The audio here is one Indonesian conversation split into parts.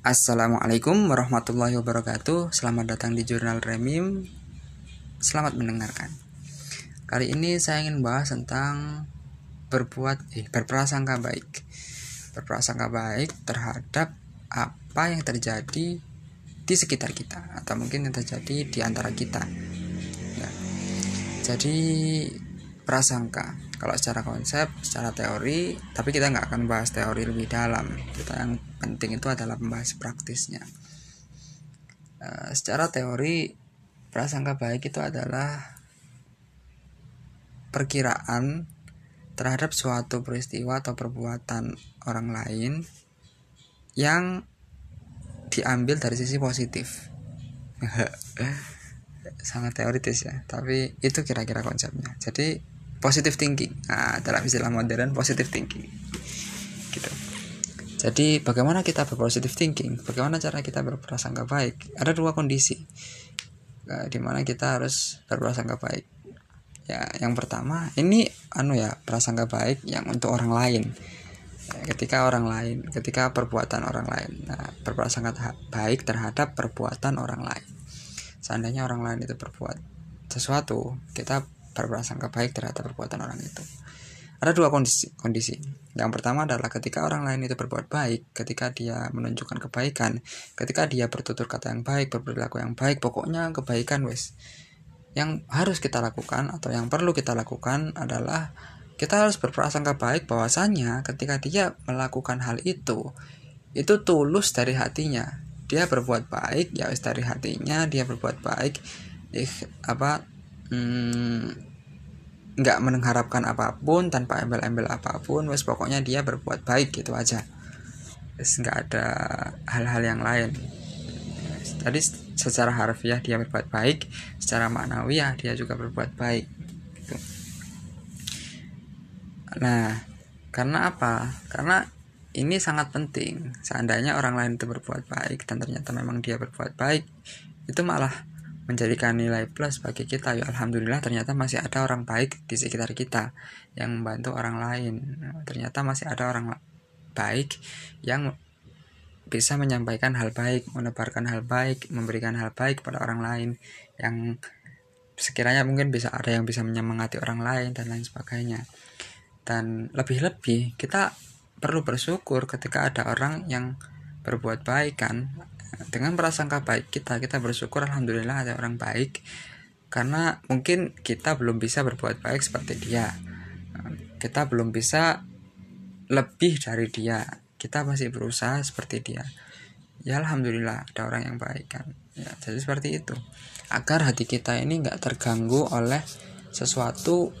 Assalamualaikum warahmatullahi wabarakatuh. Selamat datang di Jurnal Remim. Selamat mendengarkan. Kali ini saya ingin bahas tentang Berbuat, eh, berprasangka baik. Berprasangka baik terhadap apa yang terjadi di sekitar kita Atau mungkin yang terjadi di antara kita. Ya. Jadi prasangka kalau secara konsep secara teori tapi kita nggak akan bahas teori lebih dalam. Kita yang penting itu adalah membahas praktisnya. Uh, secara teori prasangka baik itu adalah perkiraan terhadap suatu peristiwa atau perbuatan orang lain yang diambil dari sisi positif. Sangat teoritis ya tapi itu kira-kira konsepnya. Jadi positive thinking. Nah, dalam istilah modern positive thinking. Gitu. Jadi bagaimana kita berpositive thinking? Bagaimana cara kita berprasangka baik? Ada dua kondisi uh, di mana kita harus berprasangka baik. Ya yang pertama ini anu ya prasangka baik yang untuk orang lain. Ya, ketika orang lain ketika perbuatan orang lain. Nah, berprasangka baik terhadap perbuatan orang lain. Seandainya orang lain itu berbuat sesuatu kita berprasangka baik terhadap perbuatan orang itu. Ada dua kondisi, kondisi. Yang pertama adalah ketika orang lain itu berbuat baik, ketika dia menunjukkan kebaikan, ketika dia bertutur kata yang baik, berperilaku yang baik, pokoknya kebaikan wes. Yang harus kita lakukan atau yang perlu kita lakukan adalah kita harus berprasangka baik bahwasanya ketika dia melakukan hal itu, itu tulus dari hatinya. Dia berbuat baik, ya wes dari hatinya dia berbuat baik. Eh, apa hmm, nggak mengharapkan apa pun tanpa embel-embel apa pun wes pokoknya dia berbuat baik gitu aja. Wes nggak ada hal-hal yang lain. Tadi secara harfiah dia berbuat baik secara maknawiah dia juga berbuat baik gitu. nah karena apa? Karena ini sangat penting. Seandainya orang lain itu berbuat baik dan ternyata memang dia berbuat baik itu malah menjadikan nilai plus bagi kita. Ya alhamdulillah ternyata masih ada orang baik di sekitar kita yang membantu orang lain. Ternyata masih ada orang baik yang bisa menyampaikan hal baik menebarkan hal baik memberikan hal baik pada orang lain yang sekiranya mungkin bisa ada yang bisa menyemangati orang lain dan lain sebagainya. Dan lebih-lebih kita perlu bersyukur ketika ada orang yang berbuat baik kan dengan prasangka baik kita kita bersyukur alhamdulillah ada orang baik. Karena mungkin kita belum bisa berbuat baik seperti dia. Kita belum bisa lebih dari dia. Kita masih berusaha seperti dia. Ya alhamdulillah ada orang yang baik kan. Ya jadi seperti itu. Agar hati kita ini nggak terganggu oleh sesuatu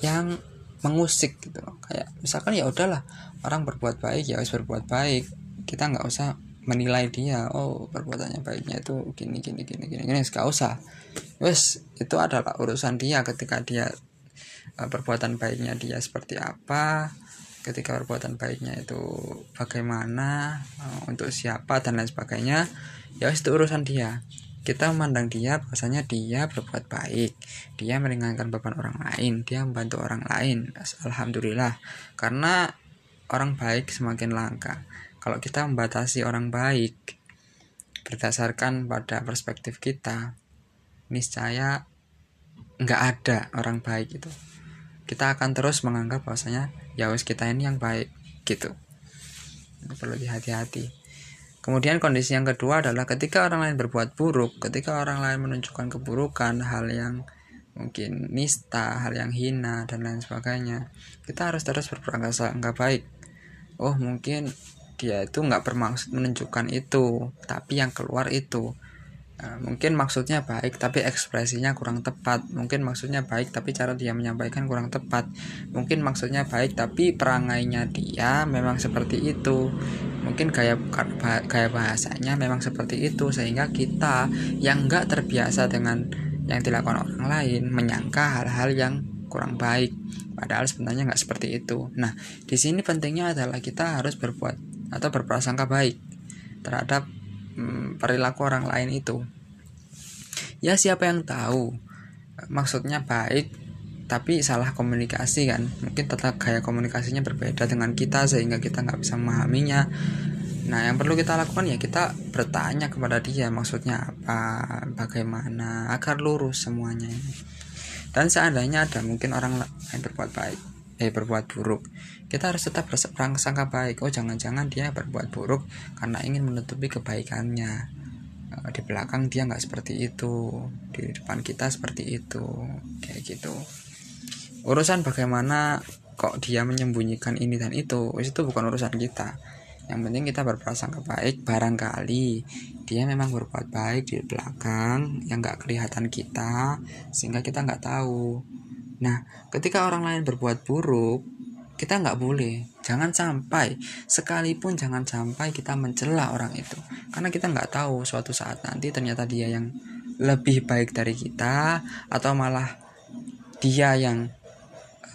yang mengusik gitu kayak misalkan ya udahlah orang berbuat baik ya harus berbuat baik. Kita nggak usah menilai dia oh perbuatannya baiknya itu gini gini gini gini gini. Gak usah. Wes itu adalah urusan dia ketika dia uh, perbuatan baiknya dia seperti apa ketika perbuatan baiknya itu bagaimana uh, untuk siapa dan lain sebagainya. Ya itu urusan dia. Kita memandang dia bahwasanya dia berbuat baik. Dia meringankan beban orang lain dia membantu orang lain. Alhamdulillah. Karena orang baik semakin langka kalau kita membatasi orang baik berdasarkan pada perspektif kita niscaya nggak ada orang baik itu kita akan terus menganggap bahwasanya ya wis kita ini yang baik gitu. Ini perlu dihati-hati. Kemudian kondisi yang kedua adalah ketika orang lain berbuat buruk ketika orang lain menunjukkan keburukan hal yang mungkin nista hal yang hina dan lain sebagainya kita harus terus berprasangka baik. Oh mungkin dia itu nggak bermaksud menunjukkan itu tapi yang keluar itu. Nah, mungkin maksudnya baik tapi ekspresinya kurang tepat. Mungkin maksudnya baik tapi cara dia menyampaikan kurang tepat. Mungkin maksudnya baik tapi perangainya dia memang seperti itu. Mungkin gaya gaya bahasanya memang seperti itu sehingga kita yang nggak terbiasa dengan yang dilakukan orang lain menyangka hal-hal yang kurang baik. Padahal sebenarnya nggak seperti itu. Nah di sini pentingnya adalah kita harus berbuat atau berprasangka baik terhadap hmm, perilaku orang lain itu. Ya siapa yang tahu? Maksudnya baik tapi salah komunikasi kan? Mungkin tetap gaya komunikasinya berbeda dengan kita sehingga kita nggak bisa memahaminya. Nah yang perlu kita lakukan ya kita bertanya kepada dia maksudnya apa bagaimana agar lurus semuanya dan seandainya ada mungkin orang lain berbuat baik eh berbuat buruk kita harus tetap bersangka baik oh jangan-jangan dia berbuat buruk karena ingin menutupi kebaikannya eh, di belakang dia nggak seperti itu di depan kita seperti itu kayak gitu urusan bagaimana kok dia menyembunyikan ini dan itu itu bukan urusan kita yang penting kita berprasangka baik barangkali dia memang berbuat baik di belakang yang nggak kelihatan kita sehingga kita nggak tahu nah ketika orang lain berbuat buruk kita nggak boleh. Jangan sampai sekalipun jangan sampai kita mencela orang itu. Karena kita nggak tahu suatu saat nanti ternyata dia yang lebih baik dari kita atau malah dia yang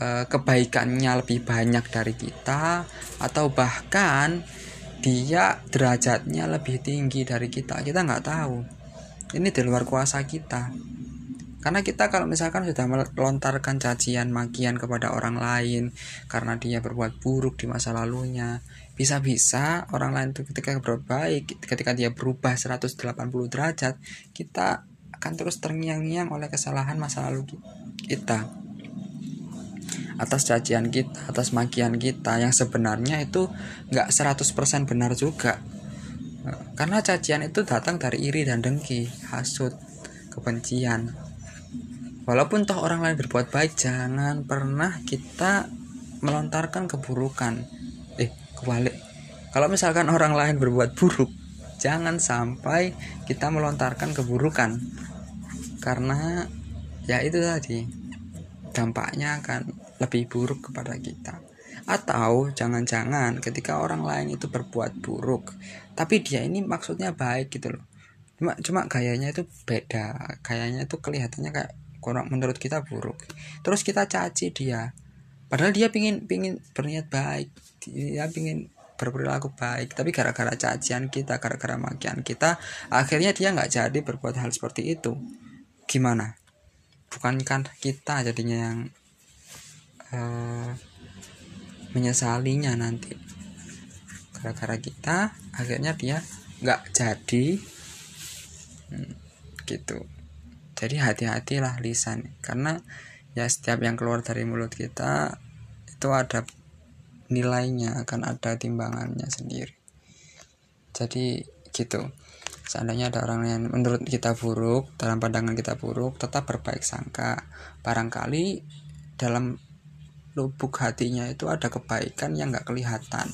e, kebaikannya lebih banyak dari kita atau bahkan dia derajatnya lebih tinggi dari kita. Kita nggak tahu. Ini di luar kuasa kita karena kita kalau misalkan sudah melontarkan cacian makian kepada orang lain karena dia berbuat buruk di masa lalunya bisa-bisa orang lain itu ketika berbuat baik ketika dia berubah 180 derajat kita akan terus terngiang-ngiang oleh kesalahan masa lalu kita atas cacian kita, atas makian kita yang sebenarnya itu nggak 100% benar juga. Karena cacian itu datang dari iri dan dengki, hasut, kebencian. Walaupun toh orang lain berbuat baik, jangan pernah kita melontarkan keburukan. Eh, kebalik. Kalau misalkan orang lain berbuat buruk, jangan sampai kita melontarkan keburukan. Karena ya itu tadi dampaknya akan lebih buruk kepada kita. Atau jangan-jangan ketika orang lain itu berbuat buruk, tapi dia ini maksudnya baik gitu loh. Cuma cuma gayanya itu beda, gayanya itu kelihatannya kayak kurang menurut kita buruk. Terus kita caci dia. Padahal dia pingin pingin berniat baik, dia pingin berperilaku baik. Tapi gara-gara cacian kita gara-gara makian kita akhirnya dia nggak jadi berbuat hal seperti itu. Gimana? Bukankah kita jadinya yang uh, menyesalinya nanti? Gara-gara kita akhirnya dia nggak jadi. Hmm, gitu jadi hati-hatilah lisan. Karena ya setiap yang keluar dari mulut kita itu ada nilainya akan ada timbangannya sendiri. Jadi gitu. Seandainya ada orang yang menurut kita buruk dalam pandangan kita buruk tetap berbaik sangka. Barangkali dalam lubuk hatinya itu ada kebaikan yang nggak kelihatan.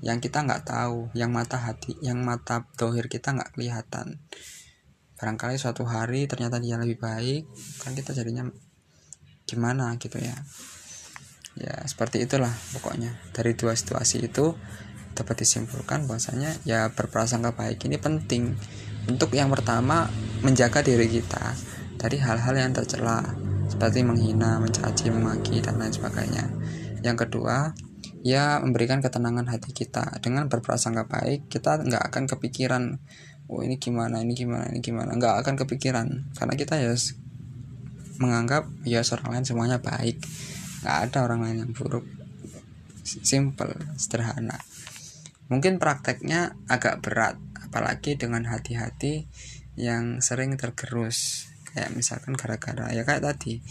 Yang kita nggak tahu yang mata hati yang mata dohir kita nggak kelihatan barangkali suatu hari ternyata dia lebih baik kan kita jadinya gimana gitu ya. Ya seperti itulah pokoknya. Dari dua situasi itu dapat disimpulkan bahwasanya ya berprasangka baik ini penting untuk yang pertama menjaga diri kita dari hal-hal yang tercela seperti menghina, mencaci, memaki, dan lain sebagainya. Yang kedua, ya memberikan ketenangan hati kita. Dengan berprasangka baik kita nggak akan kepikiran oh ini gimana ini gimana ini gimana? Nggak akan kepikiran. Karena kita ya menganggap ya seorang lain semuanya baik. Nggak ada orang lain yang buruk. Simple sederhana. Mungkin prakteknya agak berat apalagi dengan hati-hati yang sering tergerus. Kayak misalkan gara-gara ya kayak tadi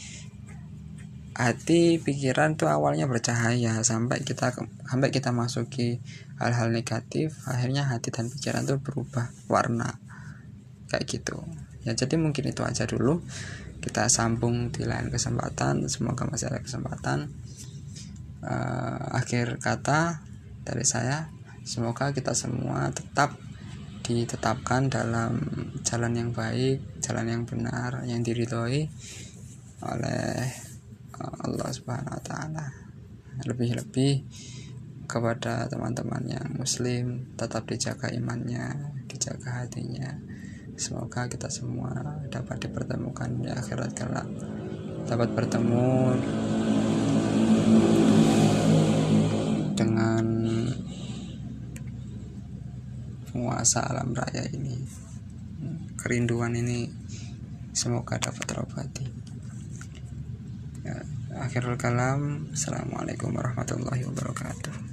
hati pikiran tuh awalnya bercahaya sampai kita sampai kita masuki hal-hal negatif akhirnya hati dan pikiran tuh berubah warna. Kayak gitu. Ya jadi mungkin itu aja dulu. Kita sambung di lain kesempatan. Semoga masih ada kesempatan. Uh, akhir kata dari saya semoga kita semua tetap ditetapkan dalam jalan yang baik, jalan yang benar, yang diridhoi oleh Allah Subhanahu wa taala. Lebih-lebih kepada teman-teman yang muslim tetap dijaga imannya, dijaga hatinya. Semoga kita semua dapat dipertemukan di akhirat kelak. Dapat bertemu dengan penguasa alam raya ini kerinduan ini semoga dapat terobati akhirul kalam. Assalamualaikum warahmatullahi wabarakatuh